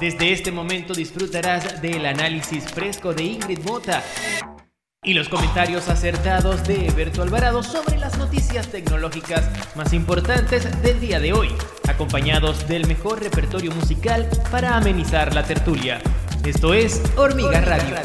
Desde este momento disfrutarás del análisis fresco de Ingrid Mota y los comentarios acertados de Eberto Alvarado sobre las noticias tecnológicas más importantes del día de hoy, acompañados del mejor repertorio musical para amenizar la tertulia. Esto es Hormiga Radio.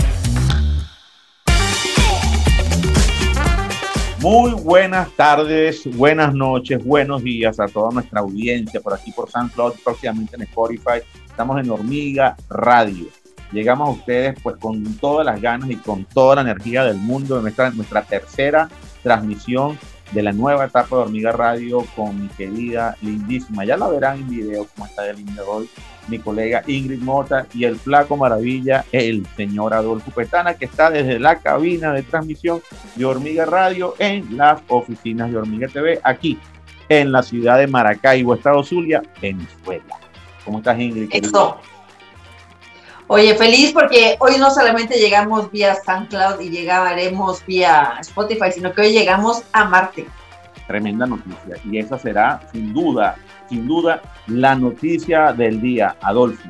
Muy buenas tardes, buenas noches, buenos días a toda nuestra audiencia por aquí por SoundCloud, próximamente en Spotify. Estamos en Hormiga Radio. Llegamos a ustedes pues con todas las ganas y con toda la energía del mundo nuestra, nuestra tercera transmisión de la nueva etapa de Hormiga Radio con mi querida, lindísima, ya la verán en video como está de linda hoy, mi colega Ingrid Mota y el flaco maravilla, el señor Adolfo Petana, que está desde la cabina de transmisión de Hormiga Radio en las oficinas de Hormiga TV, aquí en la ciudad de Maracaibo, Estado Zulia, Venezuela. ¿Cómo estás, Ingrid? Eso. Oye, feliz porque hoy no solamente llegamos vía SoundCloud y llegaremos vía Spotify, sino que hoy llegamos a Marte. Tremenda noticia. Y esa será, sin duda, sin duda, la noticia del día, Adolfo.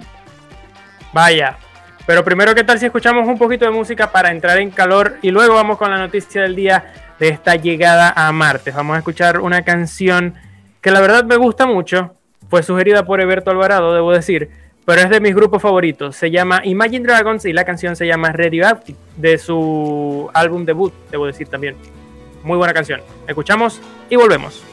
Vaya. Pero primero, ¿qué tal si escuchamos un poquito de música para entrar en calor y luego vamos con la noticia del día de esta llegada a Marte? Vamos a escuchar una canción que la verdad me gusta mucho. Fue sugerida por Eberto Alvarado, debo decir pero es de mis grupos favoritos. Se llama Imagine Dragons y la canción se llama Radioactive, de su álbum debut, debo decir también. Muy buena canción. Escuchamos y volvemos.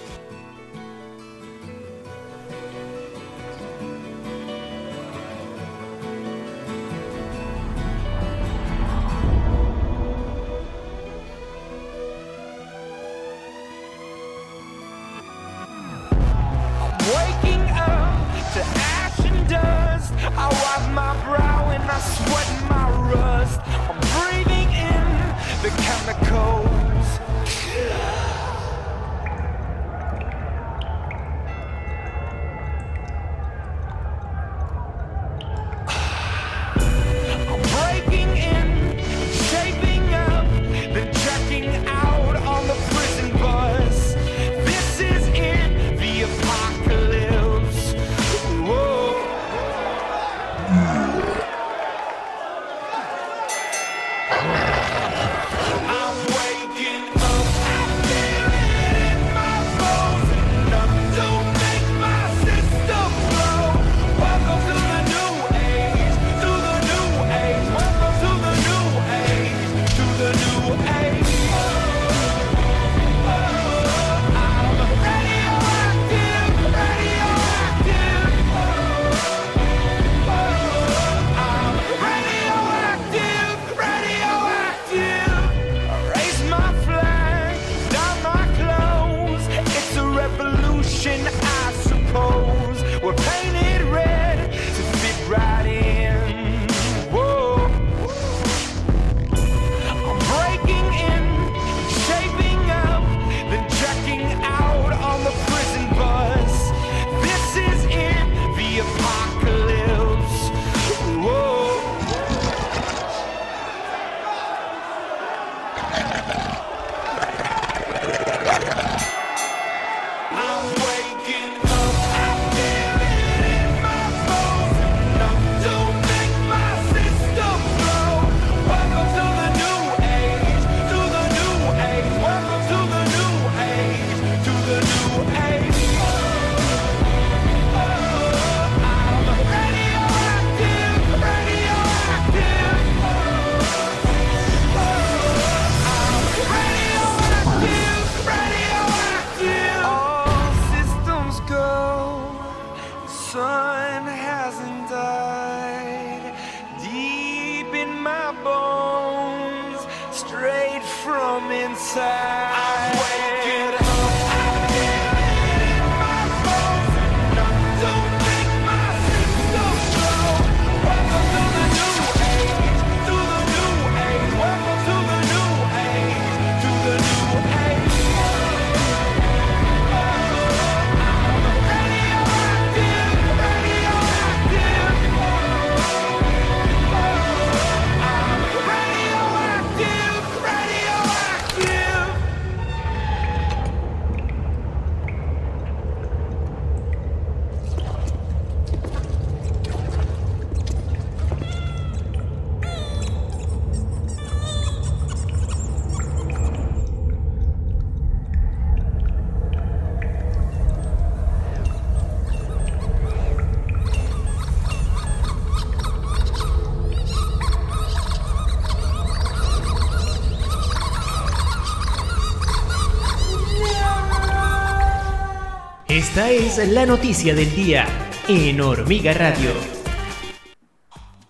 Esta es la noticia del día en Hormiga Radio.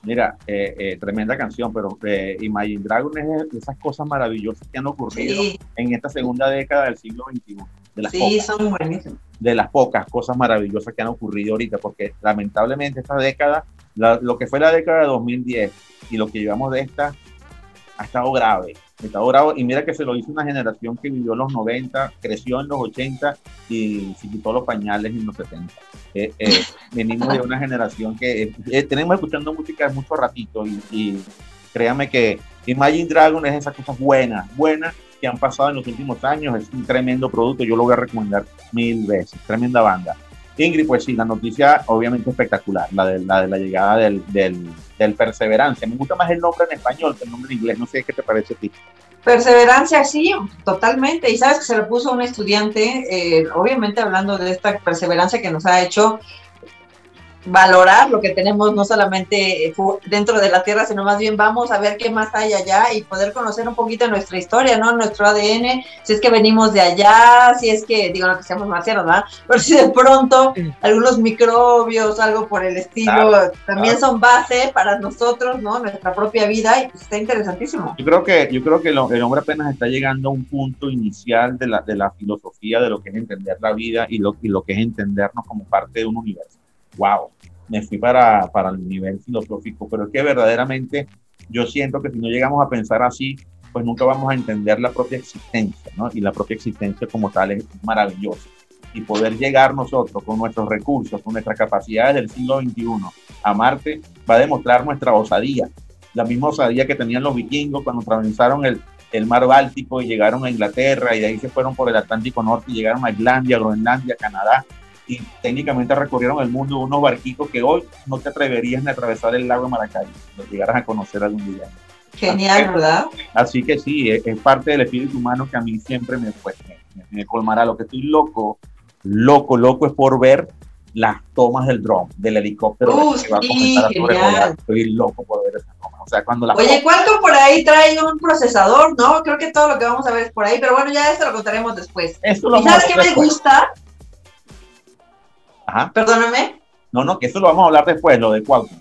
Mira, eh, eh, tremenda canción, pero eh, Imagine Dragon es esas cosas maravillosas que han ocurrido en esta segunda década del siglo XXI. De las sí, son buenísimas. De las pocas cosas maravillosas que han ocurrido ahorita, porque lamentablemente esta década, lo que fue la década de 2010 y lo que llevamos de esta, ha estado grave. Ha estado grave y mira que se lo hizo una generación que vivió los 90, creció en los 80 y se quitó los pañales en los 70. Eh, eh, venimos de una generación que eh, tenemos escuchando música de mucho ratito y, y créame que Imagine Dragon es esas cosas buenas, buenas que han pasado en los últimos años. Es un tremendo producto, yo lo voy a recomendar mil veces. Tremenda banda. Ingrid, pues sí, la noticia obviamente espectacular, la de la, de la llegada del, del, del, Perseverancia. Me gusta más el nombre en español que el nombre en inglés. No sé qué te parece a ti. Perseverancia, sí, totalmente. Y sabes que se lo puso un estudiante, eh, obviamente hablando de esta perseverancia que nos ha hecho valorar lo que tenemos no solamente dentro de la Tierra, sino más bien vamos a ver qué más hay allá y poder conocer un poquito nuestra historia, ¿no? Nuestro ADN, si es que venimos de allá, si es que, digo, no que seamos marcianos, ¿verdad? Pero si de pronto algunos microbios, algo por el estilo, también son base para nosotros, ¿no? Nuestra propia vida y pues, está interesantísimo. Yo creo que, yo creo que el hombre apenas está llegando a un punto inicial de la, de la filosofía, de lo que es entender la vida y lo, y lo que es entendernos como parte de un universo wow, me fui para, para el nivel filosófico, pero es que verdaderamente yo siento que si no llegamos a pensar así, pues nunca vamos a entender la propia existencia, ¿no? Y la propia existencia como tal es maravillosa. Y poder llegar nosotros con nuestros recursos, con nuestras capacidades del siglo XXI a Marte, va a demostrar nuestra osadía. La misma osadía que tenían los vikingos cuando atravesaron el, el mar Báltico y llegaron a Inglaterra y de ahí se fueron por el Atlántico Norte y llegaron a Islandia, Groenlandia, Canadá y técnicamente recorrieron el mundo unos barquitos que hoy no te atreverías a atravesar el lago de Maracay, lo llegaras a conocer algún día. Genial, ¿verdad? Así que sí, es, parte del espíritu humano que a mí siempre me, pues, me, colmará. Lo que estoy loco, loco, loco es por ver las tomas del drone, del helicóptero uh, que va a comenzar a. Estoy loco por ver esa toma. O sea, cuando la Oye, ¿cuánto por ahí trae un procesador? No, creo que todo lo que vamos a ver es por ahí, pero bueno, ya esto lo contaremos después. ¿Y sabes qué me gusta? Ajá. Perdóname. No, no, que eso lo vamos a hablar después, lo de Quantum.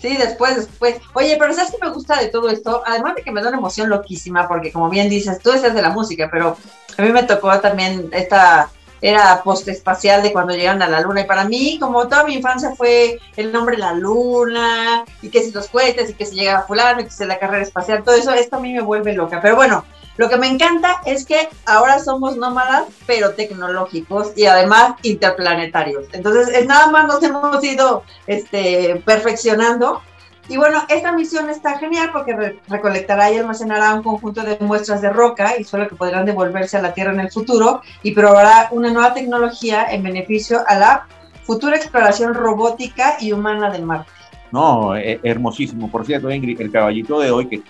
Sí, después, después. Oye, pero ¿sabes qué me gusta de todo esto? Además de que me da una emoción loquísima, porque como bien dices, tú estás de la música, pero a mí me tocó también esta era post-espacial de cuando llegaron a la luna. Y para mí, como toda mi infancia fue el nombre la luna, y que si los cohetes, y que si llega fulano, y que si la carrera espacial, todo eso, esto a mí me vuelve loca. Pero bueno, lo que me encanta es que ahora somos nómadas, pero tecnológicos y además interplanetarios. Entonces, es nada más nos hemos ido este, perfeccionando. Y bueno, esta misión está genial porque recolectará y almacenará un conjunto de muestras de roca y solo que podrán devolverse a la Tierra en el futuro y probará una nueva tecnología en beneficio a la futura exploración robótica y humana de Marte. No, es, hermosísimo. Por cierto, Ingrid, el caballito de hoy que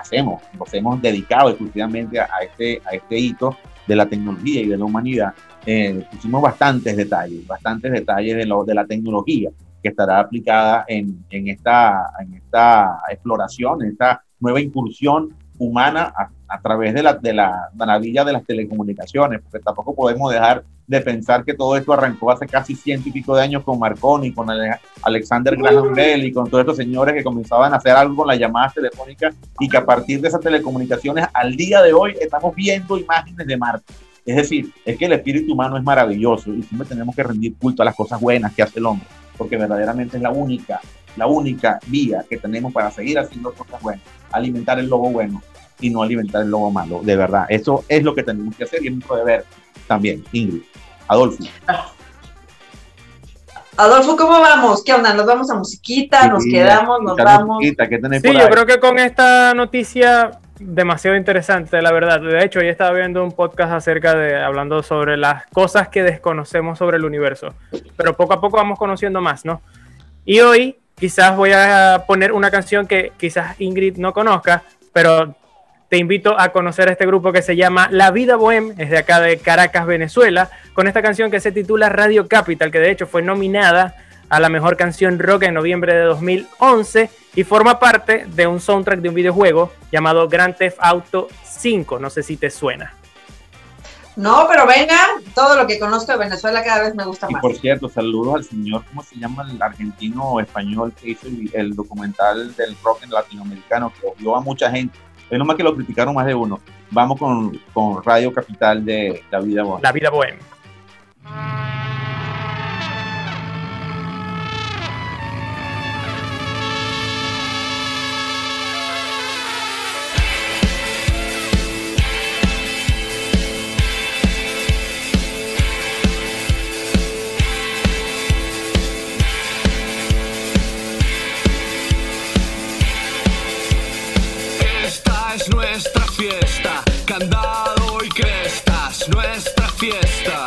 hacemos, nos hemos dedicado exclusivamente a, este, a este hito de la tecnología y de la humanidad, eh, pusimos bastantes detalles, bastantes detalles de, lo, de la tecnología que estará aplicada en, esta, exploración, en esta nueva incursión humana a, través de la, de la maravilla de las telecomunicaciones, porque tampoco podemos dejar de pensar que todo esto arrancó hace casi ciento y pico de años con Marconi, con Alexander Graham Bell y con todos estos señores que comenzaban a hacer algo con las llamadas telefónicas y que a partir de esas telecomunicaciones al día de hoy estamos viendo imágenes de Marte. Es decir, es que el espíritu humano es maravilloso y siempre tenemos que rendir culto a las cosas buenas que hace el hombre, porque verdaderamente es la única, la única vía que tenemos para seguir haciendo cosas buenas, alimentar el lobo bueno y no alimentar el lobo malo, de verdad. Eso es lo que tenemos que hacer y es nuestro deber también, Ingrid. Adolfo. Adolfo, ¿cómo vamos? ¿Qué onda? ¿Nos vamos a musiquita? ¿Nos quedamos? ¿Nos vamos? sí, yo creo que con esta noticia demasiado interesante, la verdad. De hecho, hoy estaba viendo un podcast acerca de, hablando sobre las cosas que desconocemos sobre el universo. Pero poco a poco vamos conociendo más, ¿no? Y hoy quizás voy a poner una canción que quizás Ingrid no conozca, pero te invito a conocer a este grupo que se llama La Vida Bohem, es de acá de Caracas, Venezuela, con esta canción que se titula Radio Capital, que de hecho fue nominada a la mejor canción rock en noviembre de 2011 y forma parte de un soundtrack de un videojuego llamado Grand Theft Auto 5, no sé si te suena. No, pero venga, todo lo que conozco de Venezuela cada vez me gusta y más. por cierto, saludos al señor, ¿cómo se llama? El argentino o español que hizo el, el documental del rock en latinoamericano, que obvió a mucha gente. Es nomás que lo criticaron más de uno. Vamos con, con Radio Capital de La Vida Bohemia. La vida bohemia. Nuestra fiesta.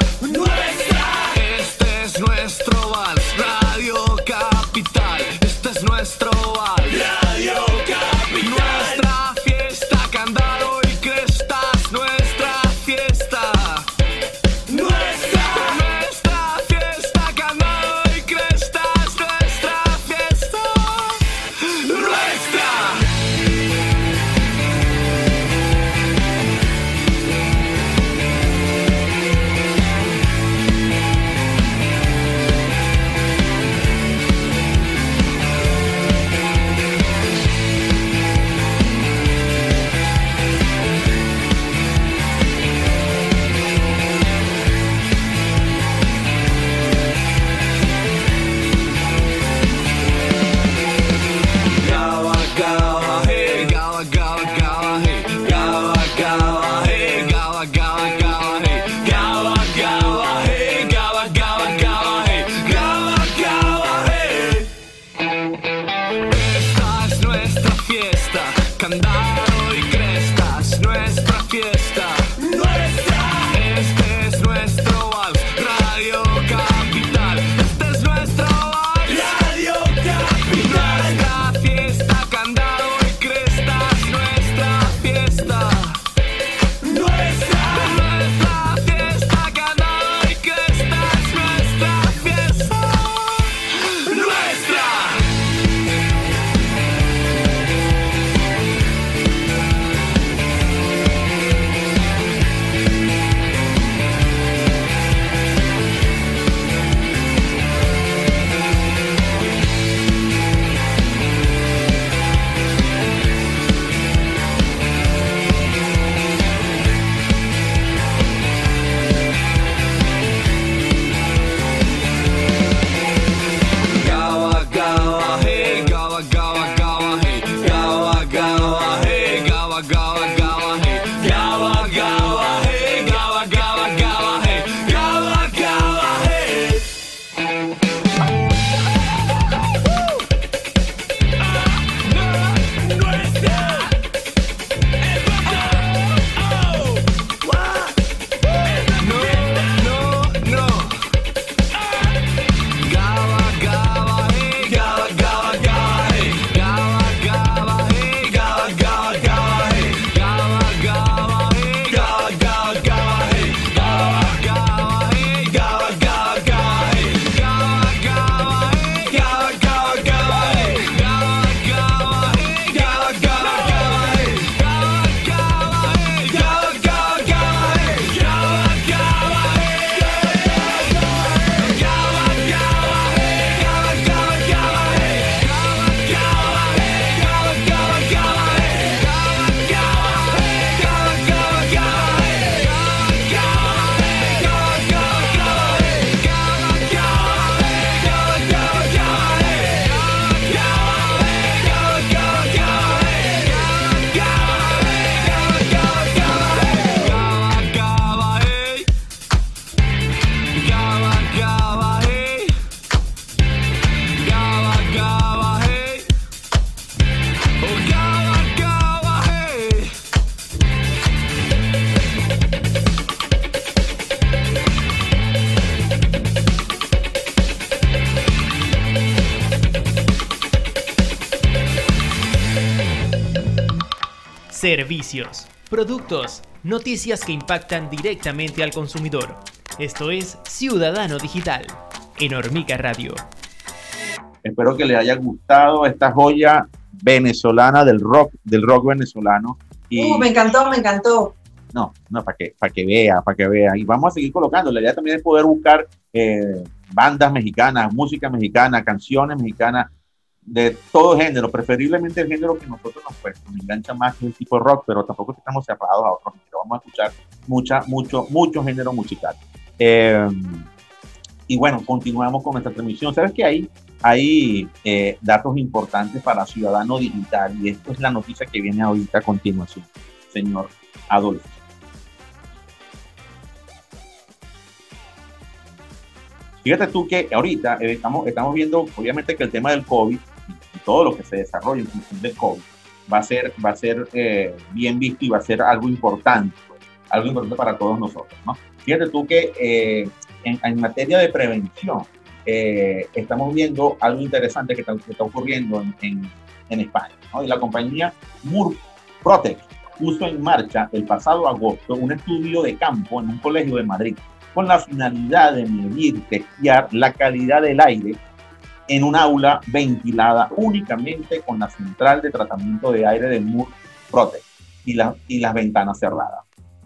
Servicios, productos, noticias que impactan directamente al consumidor. Esto es Ciudadano Digital, en Hormiga Radio. Espero que les haya gustado esta joya venezolana del rock, del rock venezolano. Y Uh, me encantó, me encantó. No, no, para que, para que vea, para que vea. Y vamos a seguir colocando. La idea también es poder buscar eh, bandas mexicanas, música mexicana, canciones mexicanas, de todo género, preferiblemente el género que nosotros nos, pues, nos engancha más que el tipo rock, pero tampoco estamos cerrados a otros géneros. Vamos a escuchar mucha, mucho, mucho género musical. Eh, y bueno, continuamos con nuestra transmisión. ¿Sabes que hay, hay datos importantes para Ciudadano Digital? Y esto es la noticia que viene ahorita a continuación, señor Adolfo. Fíjate tú que ahorita eh, estamos viendo, obviamente, que el tema del COVID y todo lo que se desarrolla en función del COVID va a ser, va a ser eh, bien visto y va a ser algo importante, pues, algo importante para todos nosotros. ¿no? Fíjate tú que eh, en, en, materia de prevención eh, estamos viendo algo interesante que está, que está ocurriendo en, en, en España. ¿no? Y la compañía Murprotec puso en marcha el pasado agosto un estudio de campo en un colegio de Madrid con la finalidad de medir, testear la calidad del aire en un aula ventilada únicamente con la central de tratamiento de aire de Moore Protect y, la, y las ventanas cerradas.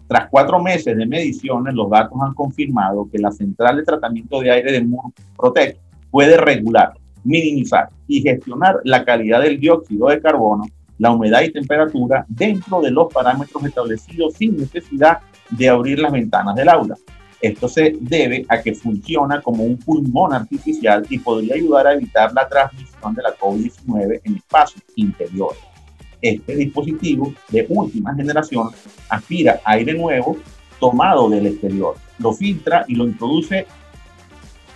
Tras cuatro meses de mediciones, los datos han confirmado que la central de tratamiento de aire de Moore Protect puede regular, minimizar y gestionar la calidad del dióxido de carbono, la humedad y temperatura dentro de los parámetros establecidos sin necesidad de abrir las ventanas del aula. Esto se debe a que funciona como un pulmón artificial y podría ayudar a evitar la transmisión de la COVID-19 en espacios interiores. Este dispositivo de última generación aspira aire nuevo tomado del exterior, lo filtra y lo introduce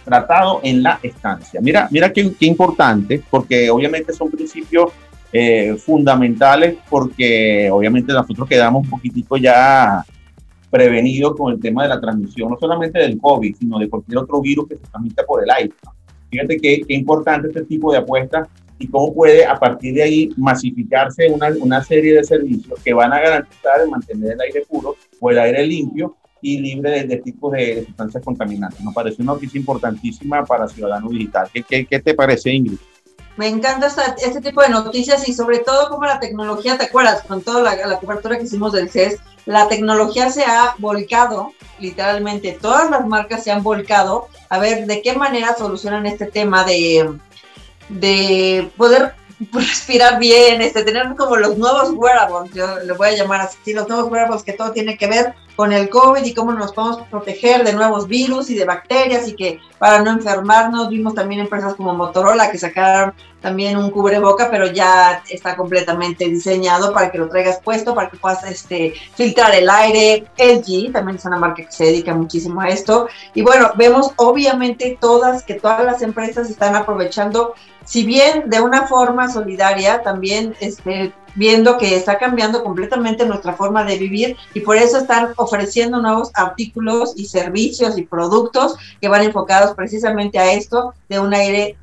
tratado en la estancia. Mira, mira qué, qué importante, porque obviamente son principios eh, fundamentales, porque obviamente nosotros quedamos un poquitico ya prevenido con el tema de la transmisión, no solamente del COVID, sino de cualquier otro virus que se transmita por el aire. Fíjate qué, qué importante este tipo de apuestas y cómo puede a partir de ahí masificarse una, una serie de servicios que van a garantizar el mantener el aire puro o el aire limpio y libre de, de tipos de, de, sustancias contaminantes. Nos parece una noticia importantísima para Ciudadano Digital. ¿Qué, qué, qué te parece, Ingrid? Me encanta esta, este tipo de noticias y sobre todo cómo la tecnología, ¿te acuerdas? Con toda la, la, cobertura que hicimos del CES, la tecnología se ha volcado, literalmente, todas las marcas se han volcado a ver de qué manera solucionan este tema de, de poder respirar bien, este, tener como los nuevos wearables, yo le voy a llamar así, los nuevos wearables que todo tiene que ver con el COVID y cómo nos podemos proteger de nuevos virus y de bacterias y que para no enfermarnos, vimos también empresas como Motorola que sacaron también un cubreboca, pero ya está completamente diseñado para que lo traigas puesto, para que puedas este, filtrar el aire. LG también es una marca que se dedica muchísimo a esto. Y bueno, vemos obviamente todas, que todas las empresas están aprovechando, si bien de una forma solidaria, también este, viendo que está cambiando completamente nuestra forma de vivir y por eso están ofreciendo nuevos artículos y servicios y productos que van enfocados precisamente a esto de un aire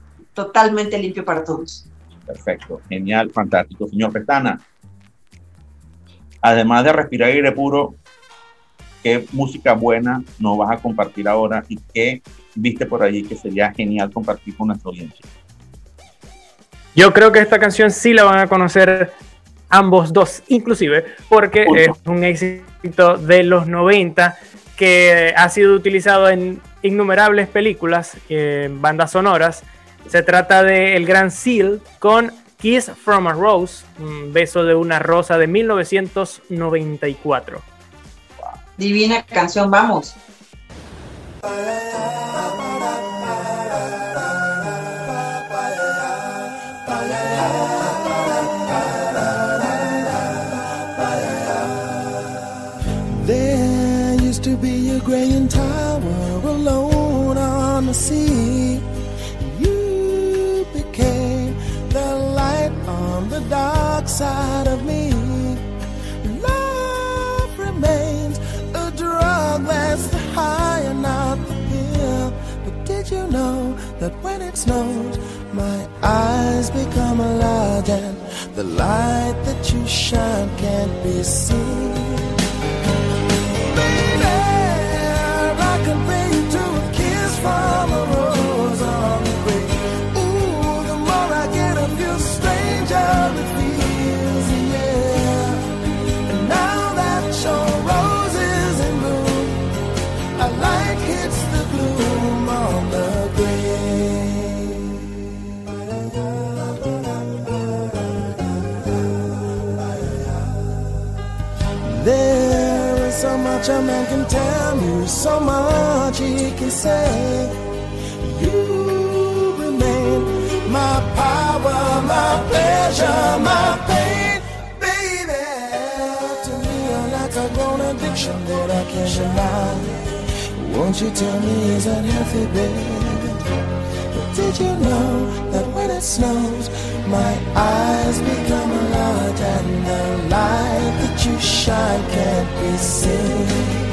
totalmente limpio para todos. Perfecto, genial, fantástico. Señor Pestana, además de respirar aire puro, ¿qué música buena nos vas a compartir ahora y qué viste por allí que sería genial compartir con nuestra audiencia? Yo creo que esta canción sí la van a conocer ambos dos, inclusive, porque Punto. es un éxito de los 90 que ha sido utilizado en innumerables películas, eh, bandas sonoras. Se trata de El Gran Seal con Kiss from a Rose, un beso de una rosa de 1994. Divina canción, vamos. There used to be a tower alone on the sea. Dark side of me. Love remains a drug that's the high and not the pill. But did you know that when it snows, my eyes become large and the light that you shine can't be seen? A man can tell me, so much he can say. You remain my power, my pleasure, my pain, baby. To me, you're like a grown addiction that I can't deny. Won't you tell me, is that healthy, baby? But did you know that when it snows, my eyes become large and the light that you shine can't be seen?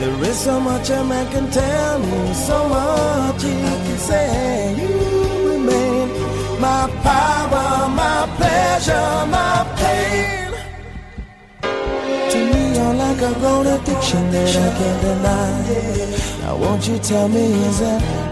There is so much a man can tell me, so much he can say. You remain my power, my pleasure, my pain. To me, you're like a grown addiction that I can't deny. Now, won't you tell me, is that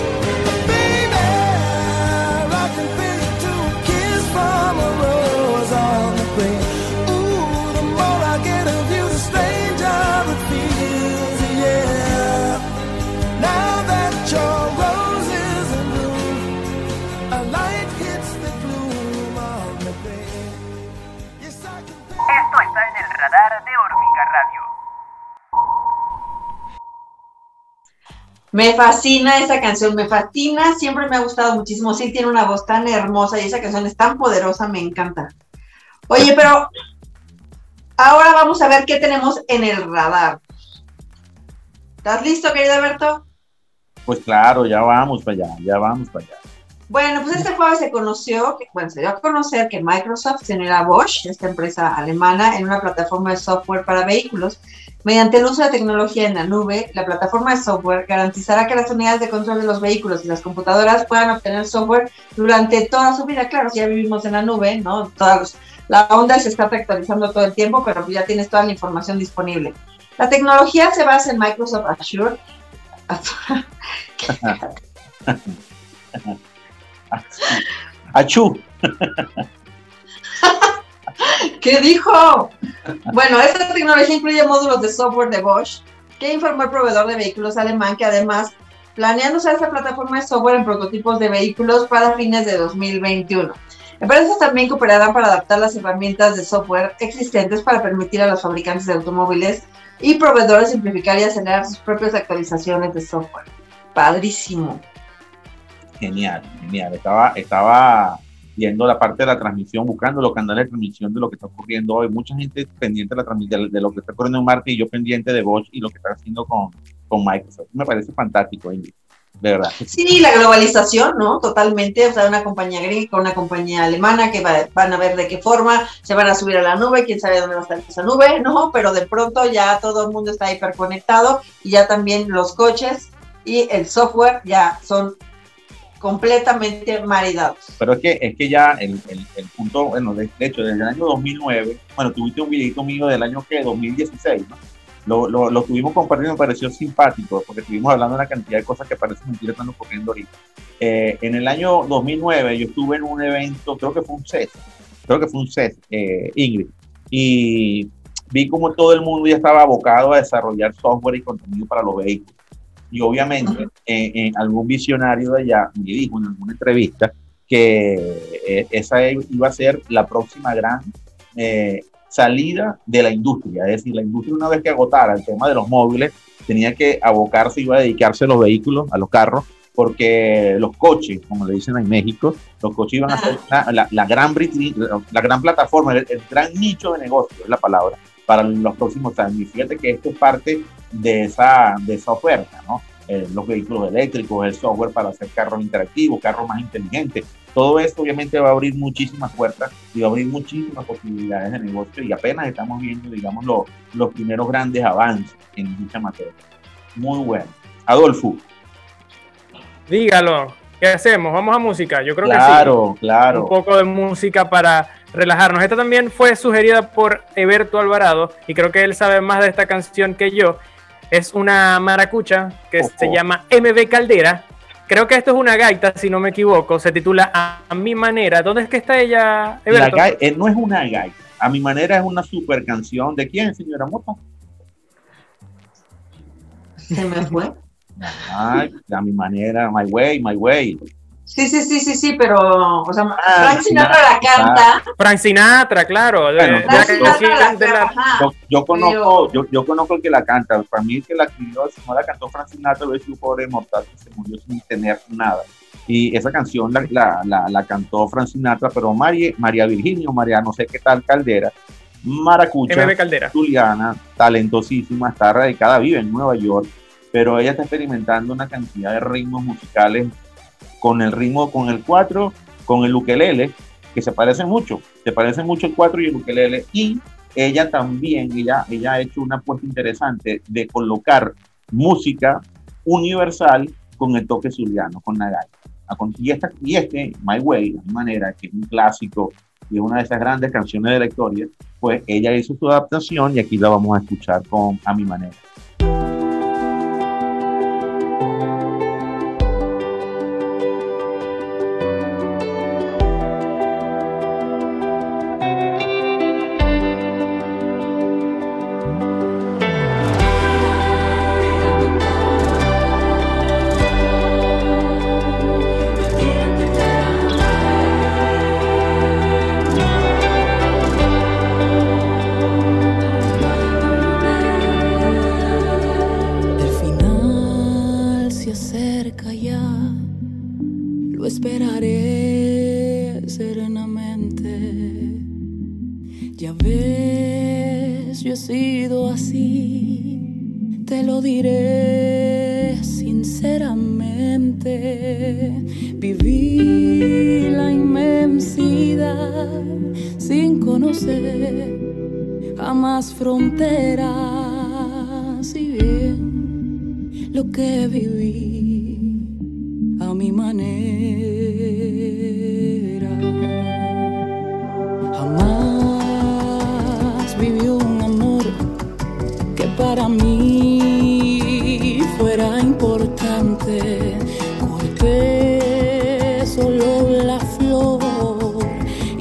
Me fascina esa canción, me fascina, siempre me ha gustado muchísimo. Sí, tiene una voz tan hermosa y esa canción es tan poderosa, me encanta. Oye, pero ahora vamos a ver qué tenemos en el radar. ¿Estás listo, querido Alberto? Pues claro, ya vamos para allá, ya vamos para allá. Bueno, pues este jueves se conoció, bueno, se dio a conocer que Microsoft se a Bosch, esta empresa alemana, en una plataforma de software para vehículos. Mediante el uso de tecnología en la nube, la plataforma de software garantizará que las unidades de control de los vehículos y las computadoras puedan obtener software durante toda su vida. Claro, ya vivimos en la nube, ¿no? La onda se está actualizando todo el tiempo, pero ya tienes toda la información disponible. La tecnología se basa en Microsoft Azure. Achú. ¿Qué dijo? Bueno, esta tecnología incluye módulos de software de Bosch, que informó el proveedor de vehículos alemán que además planean usar esta plataforma de software en prototipos de vehículos para fines de 2021. Empresas también cooperarán para adaptar las herramientas de software existentes para permitir a los fabricantes de automóviles y proveedores simplificar y acelerar sus propias actualizaciones de software. Padrísimo. Genial, genial. Estaba, estaba viendo la parte de la transmisión, buscando los canales de transmisión de lo que está ocurriendo hoy. Mucha gente pendiente de, la de, de lo que está ocurriendo en Marte y yo pendiente de Bosch y lo que está haciendo con, con Microsoft. Me parece fantástico, Ingrid. De verdad. Sí, la globalización, ¿no? Totalmente, o sea, una compañía gringa con una compañía alemana que va- van a ver de qué forma se van a subir a la nube, quién sabe dónde va a estar esa nube, ¿no? Pero de pronto ya todo el mundo está hiperconectado y ya también los coches y el software ya son completamente maridados. Pero es que, es que ya el, el, punto, bueno, de, de hecho, desde el año 2009, bueno, tuviste un videito mío del año que 2016, ¿no? Lo, lo, lo estuvimos compartiendo, me pareció simpático, porque estuvimos hablando de una cantidad de cosas que parecen mentiras están ocurriendo ahorita. Eh, en el año 2009 yo estuve en un evento, creo que fue un CES, creo que fue un CES, eh, Ingrid, y vi como todo el mundo ya estaba abocado a desarrollar software y contenido para los vehículos. Y obviamente, eh, eh, algún visionario de allá me dijo en alguna entrevista que eh, esa iba a ser la próxima gran eh, salida de la industria. Es decir, la industria una vez que agotara el tema de los móviles, tenía que abocarse, iba a dedicarse a los vehículos, a los carros, porque los coches, como le dicen en México, los coches iban a ser la, la- la gran, la gran plataforma, el, el gran nicho de negocio, es la palabra, para los próximos años. Y fíjate que esto es parte de esa, de esa oferta, ¿no? Eh, los vehículos eléctricos, el software para hacer carros interactivos, carros más inteligentes. Todo esto obviamente va a abrir muchísimas puertas y va a abrir muchísimas posibilidades de negocio y apenas estamos viendo, digamos, lo- los primeros grandes avances en dicha materia. Muy bueno. Adolfo, Dígalo, ¿qué hacemos? Vamos a música. Yo creo claro, que sí. claro. Un poco de música para relajarnos. Esta también fue sugerida por Eberto Alvarado y creo que él sabe más de esta canción que yo. Es una maracucha que Ojo. se llama MB Caldera. Creo que esto es una gaita, si no me equivoco. Se titula A, mi manera. ¿Dónde es que está ella, La Eberto? eh, no es una gaita. A mi manera es una super canción. ¿De quién, señora Mota? Se me fue. Ay, a mi manera, my way, my way. Sí, sí, sí, sí, sí, pero, o sea, Ah, Frank Sinatra Sinatra, la canta. Frank Sinatra, claro. de- Bueno, de la Frank yo- Sinatra canción de la la- ajá. Yo, yo conozco, yo, yo conozco el que la canta. Para mí el que la escribió, si no la cantó Frank Sinatra, lo es un pobre mortal que se murió sin tener nada. Y esa canción la, la, la, la cantó Frank Sinatra, pero María, María Virginia o María no sé qué tal Caldera, maracucha. Juliana, talentosísima, está radicada, vive en Nueva York, pero ella está experimentando una cantidad de ritmos musicales con el ritmo, con el 4, con el ukelele, que se parecen mucho, se parecen mucho el 4 y el ukelele, y ella también, ella, ella ha hecho una apuesta interesante de colocar música universal con el toque zuliano, con la gaita. A con- Y, esta, y este, My Way, de manera, que es un clásico y es una de esas grandes canciones de la historia, pues ella hizo su adaptación y aquí la vamos a escuchar con A mi manera. Importante. Corté solo la flor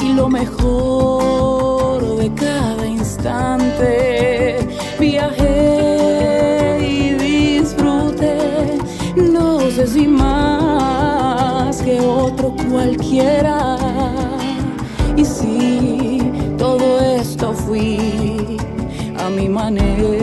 y lo mejor de cada instante. Viajé y disfruté, no sé si más que otro cualquiera. Y si todo esto fui a mi manera.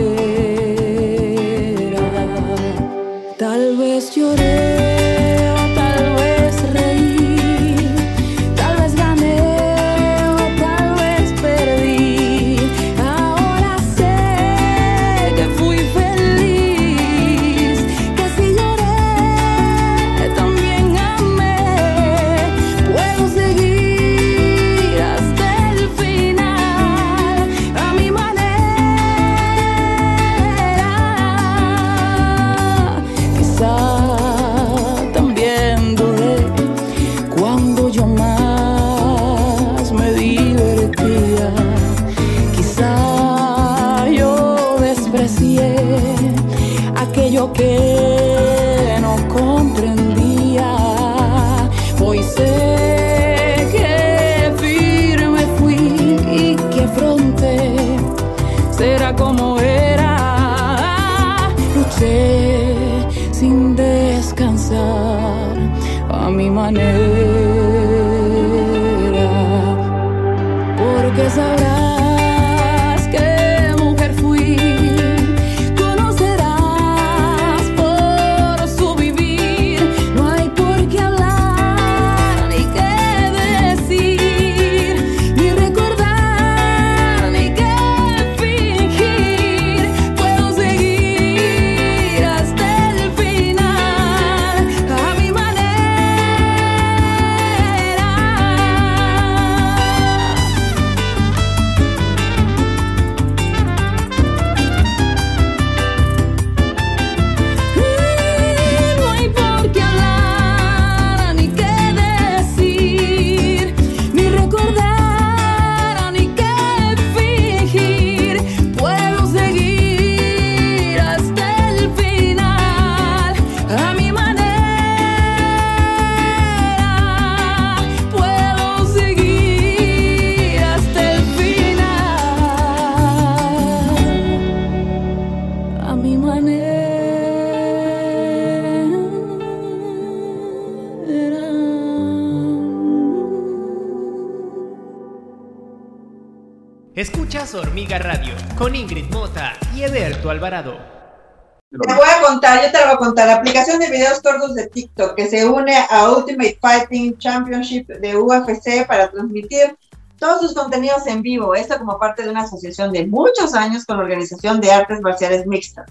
De TikTok que se une a Ultimate Fighting Championship de UFC para transmitir todos sus contenidos en vivo. Esto como parte de una asociación de muchos años con la Organización de Artes Marciales Mixtas.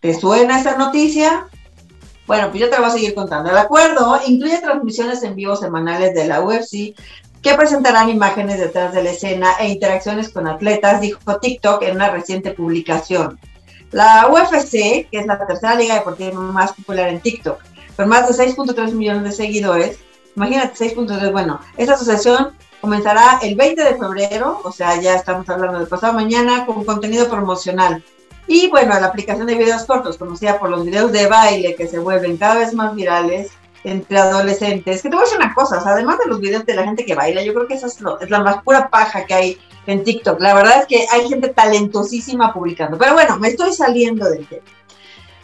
¿Te suena esa noticia? Bueno, pues yo te lo voy a seguir contando. El acuerdo incluye transmisiones en vivo semanales de la UFC que presentarán imágenes detrás de la escena e interacciones con atletas, dijo TikTok en una reciente publicación. La UFC, que es la tercera liga deportiva más popular en TikTok, con más de 6.3 millones de seguidores, imagínate 6.3, bueno, esta asociación comenzará el 20 de febrero, o sea, ya estamos hablando del pasado mañana, con contenido promocional. Y bueno, la aplicación de videos cortos, conocida por los videos de baile que se vuelven cada vez más virales entre adolescentes. Que te voy a decir una cosa, además de los videos de la gente que baila, yo creo que esa es, lo- es la más pura paja que hay en TikTok. La verdad es que hay gente talentosísima publicando. Pero bueno, me estoy saliendo del tema.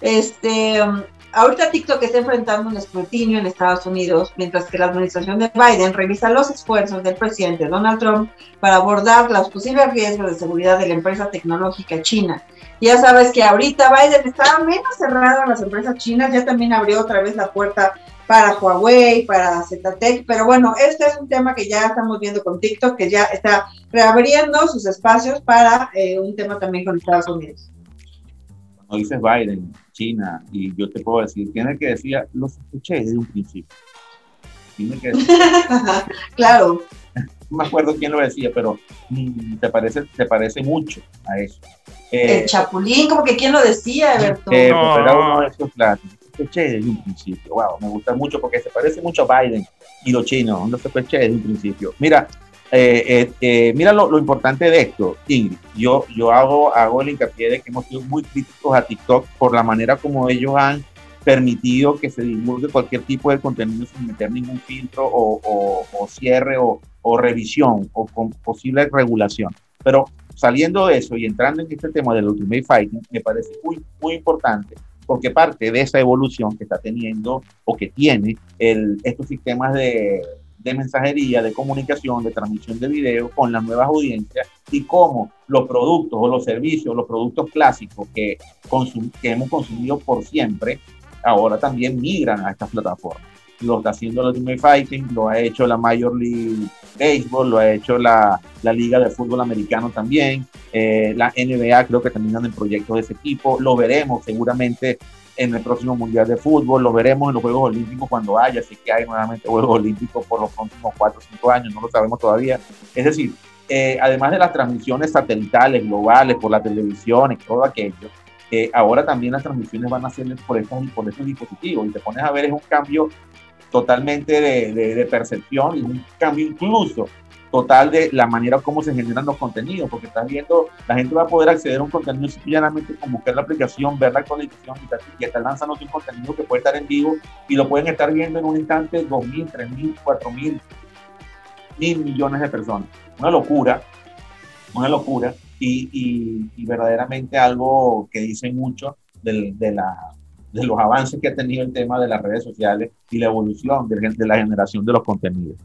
Este, um, ahorita TikTok está enfrentando un escrutinio en Estados Unidos, mientras que la administración de Biden revisa los esfuerzos del presidente Donald Trump para abordar los posibles riesgos de seguridad de la empresa tecnológica china. Ya sabes que ahorita Biden estaba menos cerrado a las empresas chinas, ya también abrió otra vez la puerta para Huawei, para ZTEC, pero bueno, este es un tema que ya estamos viendo con TikTok, que ya está reabriendo sus espacios para eh, un tema también con Estados Unidos. Cuando dices Biden, China, y yo te puedo decir, tiene que decir, lo escuché desde un principio. Tiene que decir, claro, no me acuerdo quién lo decía, pero mm, te parece, te parece mucho a eso. Eh, el Chapulín, como que quién lo decía, Alberto. eh, No. pues era uno de esos platos. Escuché desde un principio. Wow, me gusta mucho porque se parece mucho a Biden y los chinos. Lo escuché desde un principio. Mira, eh, eh, eh, mira lo, lo importante de esto, Ingrid. Yo, yo hago, hago el hincapié de que hemos sido muy críticos a TikTok por la manera como ellos han permitido que se divulgue cualquier tipo de contenido sin meter ningún filtro o, o- o cierre o, o revisión o con posible regulación. Pero saliendo de eso y entrando en este tema del Ultimate Fighting, me parece muy, muy importante porque parte de esa evolución que está teniendo o que tiene el, estos sistemas de, de mensajería, de comunicación, de transmisión de video con las nuevas audiencias y cómo los productos o los servicios, los productos clásicos que, que hemos consumido por siempre, ahora también migran a estas plataformas. Lo está haciendo el Ultimate Fighting, lo ha hecho la Major League Baseball, lo ha hecho la, la Liga de Fútbol Americano también, eh, la NBA creo que también anda en proyectos de ese tipo, lo veremos seguramente en el próximo Mundial de Fútbol, lo veremos en los Juegos Olímpicos cuando haya, así que hay nuevamente Juegos Olímpicos por los próximos 4 o 5 años, no lo sabemos todavía. Es decir, eh, además de las transmisiones satelitales, globales, por la televisión y todo aquello, eh, ahora también las transmisiones van a ser por estos, por estos dispositivos y te pones a ver es un cambio totalmente de, de- percepción y un cambio incluso total de la manera como se generan los contenidos, porque estás viendo, la gente va a poder acceder a un contenido simplemente con buscar la aplicación, ver la actualización y, está lanzando un contenido que puede estar en vivo y lo pueden estar viendo en un instante 2.000, 3.000, 4.000, mil millones de personas. Una locura, una locura y, y- verdaderamente algo que dice mucho de, la, de los avances que ha tenido el tema de las redes sociales y la evolución de, de la generación de los contenidos.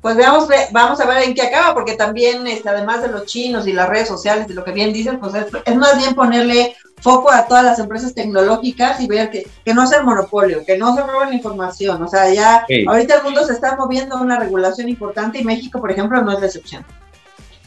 Pues veamos, ve- vamos a ver en qué acaba, porque también, este, además de los chinos y las redes sociales, de lo que bien dicen, pues es, es más bien ponerle foco a todas las empresas tecnológicas y ver que, que no sea el monopolio, que no se roben la información. O sea, ya Sí. ahorita el mundo se está moviendo a una regulación importante y México, por ejemplo, no es la excepción.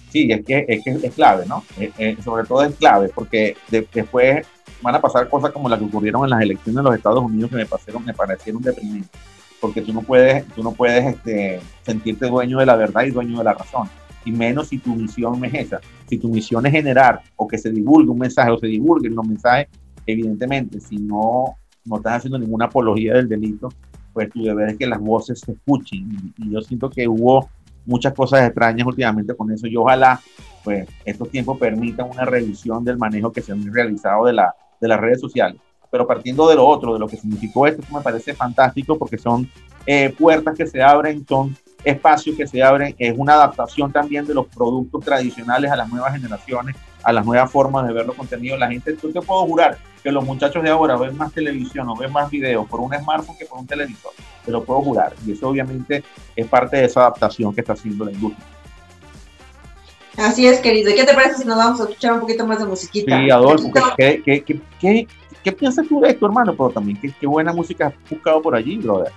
Sí, es que es, que es clave, ¿no? Eh, eh, sobre todo es clave, porque de- después van a pasar cosas como las que ocurrieron en las elecciones de los Estados Unidos que me, pasaron, me parecieron deprimentes, porque tú no puedes, tú no puedes este, sentirte dueño de la verdad y dueño de la razón, y menos si tu misión es esa. Si tu misión es generar o que se divulgue un mensaje o se divulguen los mensajes, evidentemente, si no, no estás haciendo ninguna apología del delito, pues tu deber es que las voces se escuchen. Y, y yo siento que hubo muchas cosas extrañas últimamente con eso y ojalá pues estos tiempos permitan una revisión del manejo que se han realizado de, la, de las redes sociales. Pero partiendo de lo otro, de lo que significó esto, me parece fantástico porque son eh, puertas que se abren, son espacios que se abren, es una adaptación también de los productos tradicionales a las nuevas generaciones a las nuevas formas de ver los contenidos. La gente, yo te puedo jurar que los muchachos de ahora ven más televisión o ven más videos por un smartphone que por un televisor. Te lo puedo jurar. Y eso obviamente es parte de esa adaptación que está haciendo la industria. Así es, querido. ¿Y qué te parece si nos vamos a escuchar un poquito más de musiquita? Sí, Adolfo, ¿qué, qué, qué, qué, qué piensas tú de esto, hermano? Pero también, ¿qué, qué buena música has buscado por allí, brother.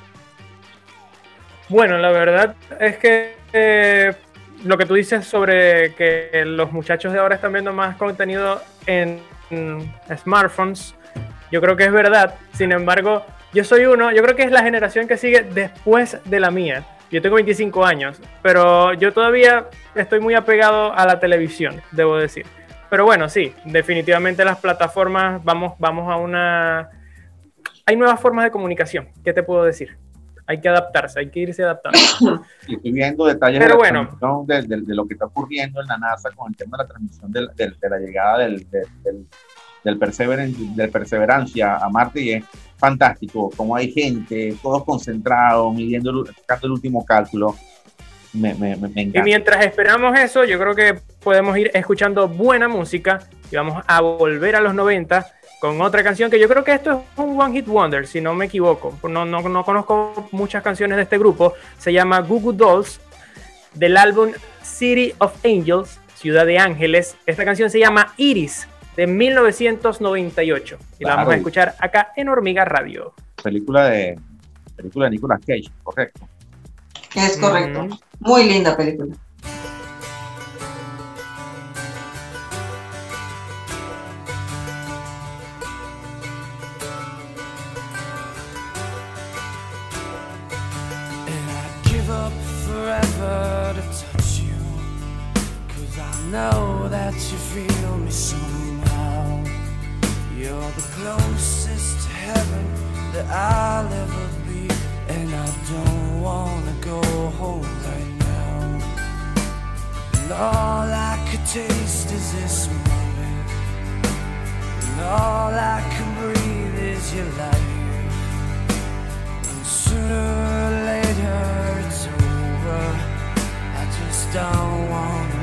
Bueno, la verdad es que eh, lo que tú dices sobre que los muchachos de ahora están viendo más contenido en, en smartphones, yo creo que es verdad. Sin embargo, yo soy uno, yo creo que es la generación que sigue después de la mía. Yo tengo 25 años, pero yo todavía estoy muy apegado a la televisión, debo decir. Pero bueno, sí, definitivamente las plataformas, vamos, vamos a una... Hay nuevas formas de comunicación, ¿qué te puedo decir? Hay que adaptarse, hay que irse adaptando. Y estoy viendo detalles Pero de, bueno. de, de- de lo que está ocurriendo en la NASA con el tema de la transmisión de, la llegada del, del, del, Perseverance- del Perseverancia a Marte y es fantástico, como hay gente, todos concentrados, midiendo, el- el último cálculo. Me, me, me, me Y encanta. mientras esperamos eso, yo creo que podemos ir escuchando buena música y vamos a volver a los 90 con otra canción que yo creo que esto es un One Hit Wonder, si no me equivoco. No, no, no conozco muchas canciones de este grupo. Se llama Goo Goo Dolls del álbum City of Angels, Ciudad de Ángeles. Esta canción se llama Iris de 1998 y la vamos a Claro. escuchar acá en Hormiga Radio. Película de, película de Nicolas Cage, correcto. Es correcto. Mm. Muy linda película. And I'd give up forever to touch you. Cause I know that you feel me somehow. You're the closest to heaven that I'll ever be. And I don't wanna go home right now. And all I could taste is this moment. And all I can breathe is your light. And sooner or later it's over. I just don't wanna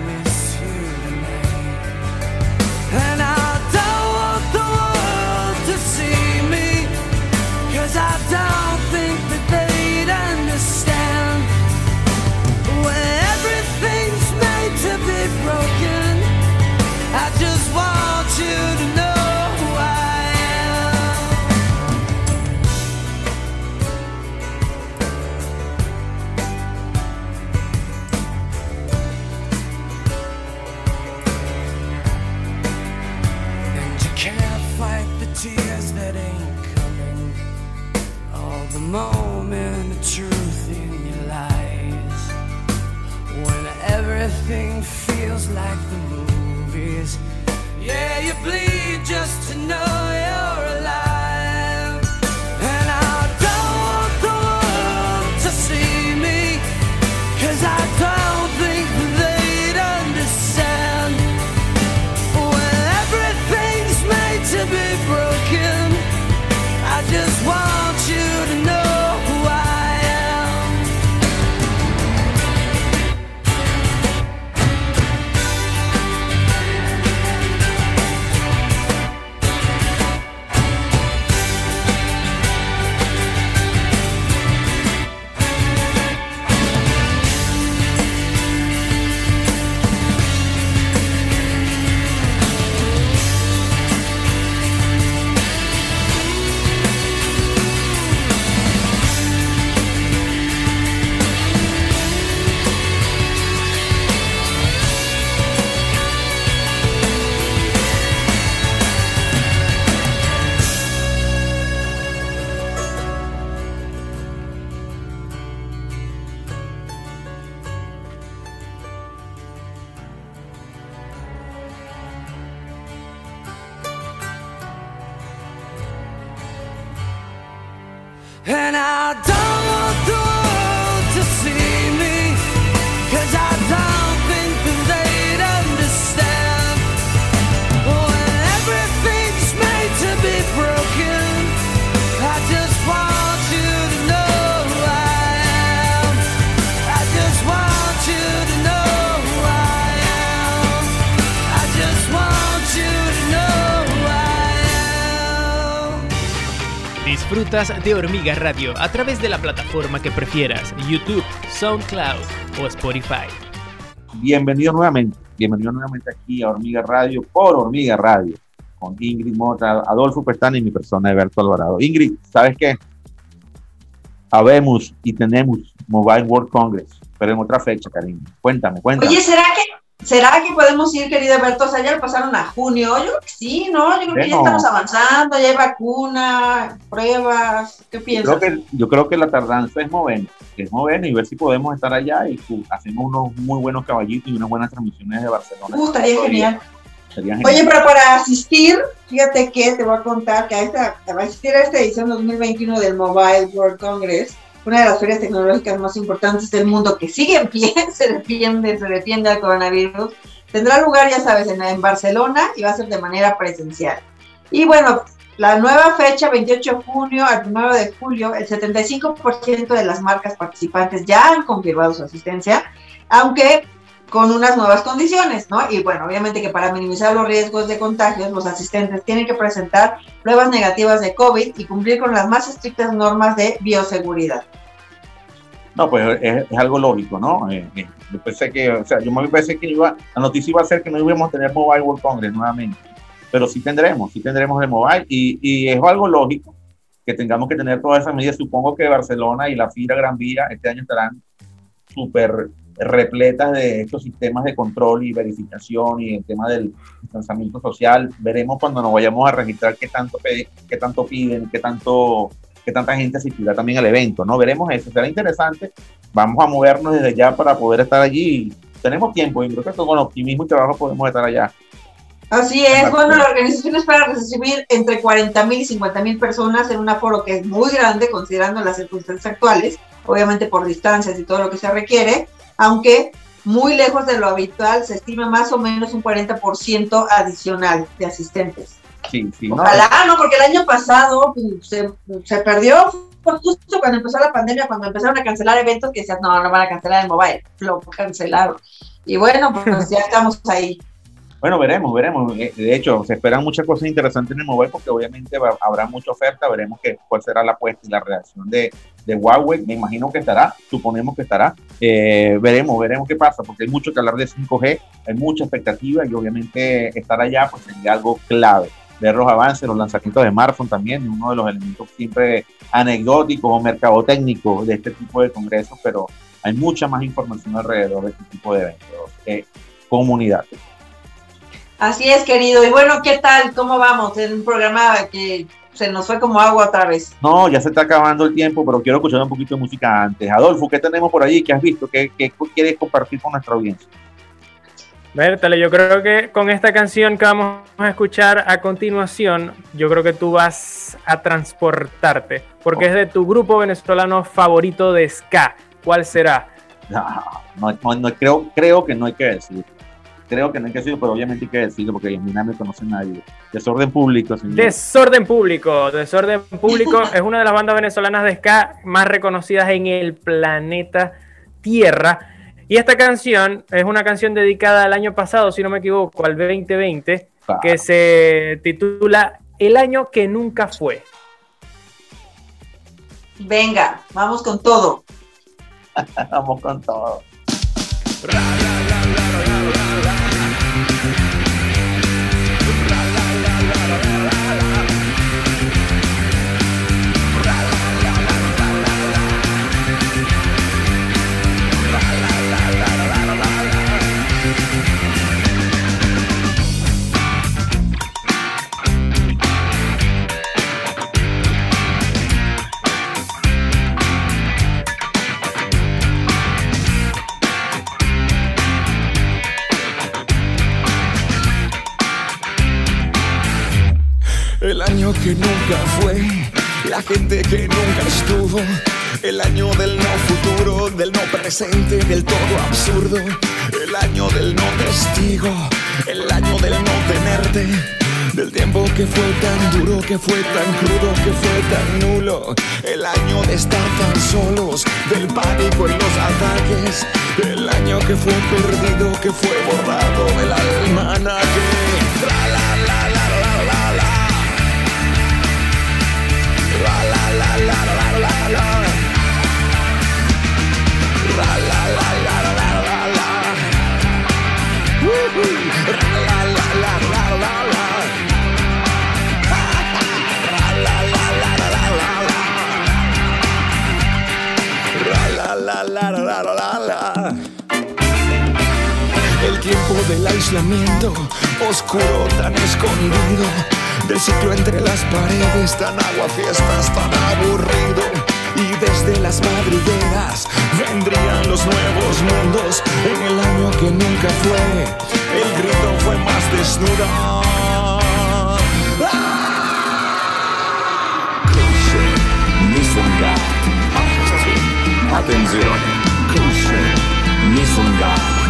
disfrutas de Hormiga Radio a través de la plataforma que prefieras, YouTube, SoundCloud o Spotify. Bienvenido nuevamente, bienvenido nuevamente aquí a Hormiga Radio por Hormiga Radio con Ingrid Mota, Adolfo Pestana y mi persona Alberto Alvarado. Ingrid, ¿sabes qué? Habemos y tenemos Mobile World Congress, pero en otra fecha, cariño. Cuéntame, cuéntame. Oye, ¿será que, ¿será que podemos ir, querido Alberto? O sea, ya lo pasaron a junio. Yo creo que sí, ¿no? Yo creo que ya estamos avanzando, ya hay vacuna, pruebas. ¿Qué Yo piensas? creo, que, yo creo que la tardanza es movernos, es movernos y ver si podemos estar allá y uh, hacemos unos muy buenos caballitos y unas buenas transmisiones de Barcelona. Uh, estaría genial. Sería genial. Oye, pero para asistir, fíjate que te voy a contar que a esta, para asistir a esta edición 2021 del Mobile World Congress, una de las ferias tecnológicas más importantes del mundo que sigue en pie, se defiende, se defiende al coronavirus, tendrá lugar, ya sabes, en, en Barcelona y va a ser de manera presencial. Y bueno, la nueva fecha, 28 de junio al 1 de julio, el 75% de las marcas participantes ya han confirmado su asistencia, aunque con unas nuevas condiciones, ¿no? Y bueno, obviamente que para minimizar los riesgos de contagios, los asistentes tienen que presentar pruebas negativas de COVID y cumplir con las más estrictas normas de bioseguridad. No, pues es, es algo lógico, ¿no? Eh, eh, yo pensé que, o sea, yo me pensé que iba, la noticia iba a ser que no íbamos a tener Mobile World Congress nuevamente, pero sí tendremos, sí tendremos el Mobile y, y es algo lógico que tengamos que tener todas esas medidas. Supongo que Barcelona y la FIRA Gran Vía este año estarán súper repletas de estos sistemas de control y verificación y el tema del distanciamiento social. Veremos cuando nos vayamos a registrar qué tanto, qué tanto piden, qué tanto qué tanta gente asistirá también al evento, ¿no? Veremos eso, será interesante. Vamos a movernos desde ya para poder estar allí. Tenemos tiempo y creo que con optimismo y trabajo podemos estar allá. Así es, bueno, la organización espera recibir entre 40 mil y 50 mil personas en un aforo que es muy grande considerando las circunstancias actuales, obviamente por distancias y todo lo que se requiere, aunque muy lejos de lo habitual, se estima más o menos un 40% adicional de asistentes. Sí, sí. Ojalá, no, porque el año pasado pues, se, se perdió, justo cuando empezó la pandemia, cuando empezaron a cancelar eventos que decían, no, no van a cancelar el mobile, lo cancelaron. Y bueno, pues ya estamos ahí. Bueno, veremos, veremos. Eh, De hecho, se esperan muchas cosas interesantes en el mobile porque obviamente va- habrá mucha oferta. Veremos que, cuál será la apuesta y la reacción de, Huawei. Me imagino que estará, suponemos que estará. Eh, veremos, veremos qué pasa porque hay mucho que hablar de 5G, hay mucha expectativa y obviamente estar allá pues sería algo clave. Ver los avances, los lanzamientos de smartphone también, uno de los elementos siempre anecdóticos o mercadotécnicos de este tipo de congresos, pero hay mucha más información alrededor de este tipo de eventos. Eh, comunidad. Así es, querido. Y bueno, ¿qué tal? ¿Cómo vamos? En un programa que se nos fue como agua otra vez. No, ya se está acabando el tiempo, pero quiero escuchar un poquito de música antes. Adolfo, ¿qué tenemos por allí? ¿Qué has visto? ¿Qué, qué quieres compartir con nuestra audiencia? Bertale, yo creo que con esta canción que vamos a escuchar a continuación, yo creo que tú vas a transportarte, porque es de tu grupo venezolano favorito de ska. ¿Cuál será? No, no, no, no, creo, creo que no hay que decir. Creo que no hay que decirlo, pero obviamente hay que decirlo porque a mí no me conoce nadie. Desorden público, señor. Desorden Público. Desorden Público es una de las bandas venezolanas de ska más reconocidas en el planeta Tierra. Y esta canción es una canción dedicada al año pasado, si no me equivoco, al 2020, Claro. que se titula El año que nunca fue. Venga, vamos con todo. Vamos con todo. Que nunca fue, la gente que nunca estuvo. El año del no futuro, del no presente, del todo absurdo. El año del no testigo, el año del no tenerte. Del tiempo que fue tan duro, que fue tan crudo, que fue tan nulo. El año de estar tan solos, del pánico en los ataques. El año que fue perdido, que fue borrado del almanaque. El tiempo del aislamiento, oscuro, tan escondido, del ciclo entre las paredes, tan agua fiestas, tan aburrido. Y desde las madrigueras vendrían los nuevos mundos en el año que nunca fue. El grito fue más desnuda. Nisunga, attenzione, cushion, Nisunga, attenzione,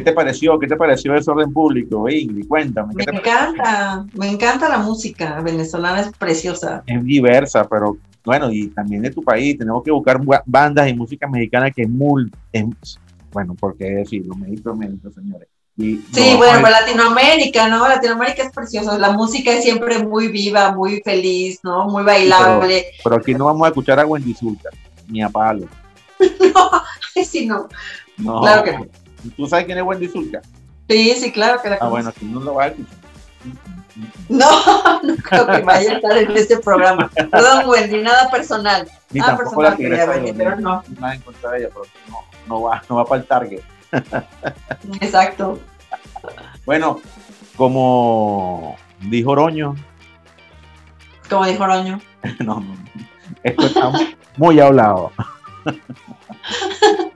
¿Qué te pareció? ¿Qué te pareció ese orden público, Ingrid? Cuéntame. Me encanta, me encanta la música venezolana, es preciosa. Es diversa, pero bueno, y también de tu país. Tenemos que buscar ba- bandas y música mexicana que es muy. es- bueno, ¿por qué decirlo? México, México, señores. Y Sí, no, bueno, pues Latinoamérica, ¿no? Latinoamérica es preciosa, la música es siempre muy viva, muy feliz, ¿no? Muy bailable. pero aquí no vamos a escuchar a Wendy Zulka, ni a Palo. Ay, sí, no. No. Claro que no. ¿Tú sabes quién es Wendy Zulka? Sí, sí, claro que la Ah, conozco. bueno, aquí no lo vas a escuchar. No, no creo que vaya a estar en este programa. Perdón, Wendy, nada personal. Ni Nada tampoco la personal quería Wendy, pero no. Nada en contra de ella, pero no, no va, no va para el target. Exacto. Bueno, como dijo Oroño, Como dijo Oroño. no, no, esto está muy hablado.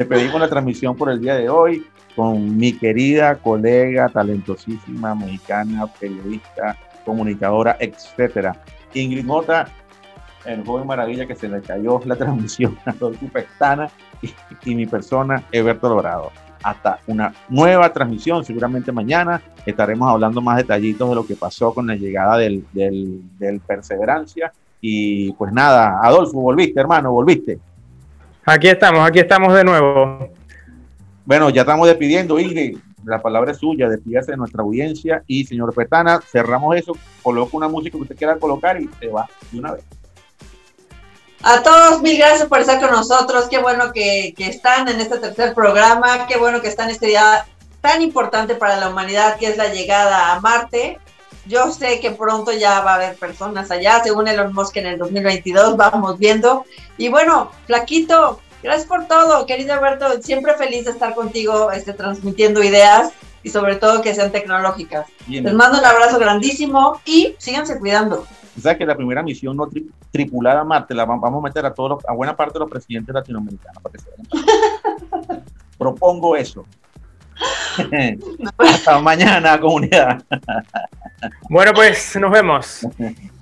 Despedimos la transmisión por el día de hoy con mi querida colega, talentosísima, mexicana, periodista, comunicadora, etcétera. Ingrid Mota, el joven maravilla que se le cayó la transmisión a Adolfo Pestana y, y mi persona, Eberto Logrado. Hasta una nueva transmisión, seguramente mañana estaremos hablando más detallitos de lo que pasó con la llegada del, del, del Perseverancia. Y pues nada, Adolfo, volviste, hermano, volviste. Aquí estamos, aquí estamos de nuevo. Bueno, ya estamos despidiendo, Ingrid. La palabra es suya, despídase de nuestra audiencia. Y señor Petana, cerramos eso, coloca una música que usted quiera colocar y se va de una vez. A todos, mil gracias por estar con nosotros. Qué bueno que, que están en este tercer programa. Qué bueno que están en este día tan importante para la humanidad que es la llegada a Marte. Yo sé que pronto ya va a haber personas allá, según Elon Musk en el 2022, vamos viendo. Y bueno, Flaquito, gracias por todo, querido Alberto. Siempre feliz de estar contigo, este, transmitiendo ideas y sobre todo que sean tecnológicas. Bien. Les mando un abrazo grandísimo y síganse cuidando. O sea que la primera misión no tri- tripulada a Marte la va- vamos a meter a todos los- a buena parte de los presidentes latinoamericanos para que se. Propongo eso. Hasta mañana, comunidad. Bueno, pues nos vemos.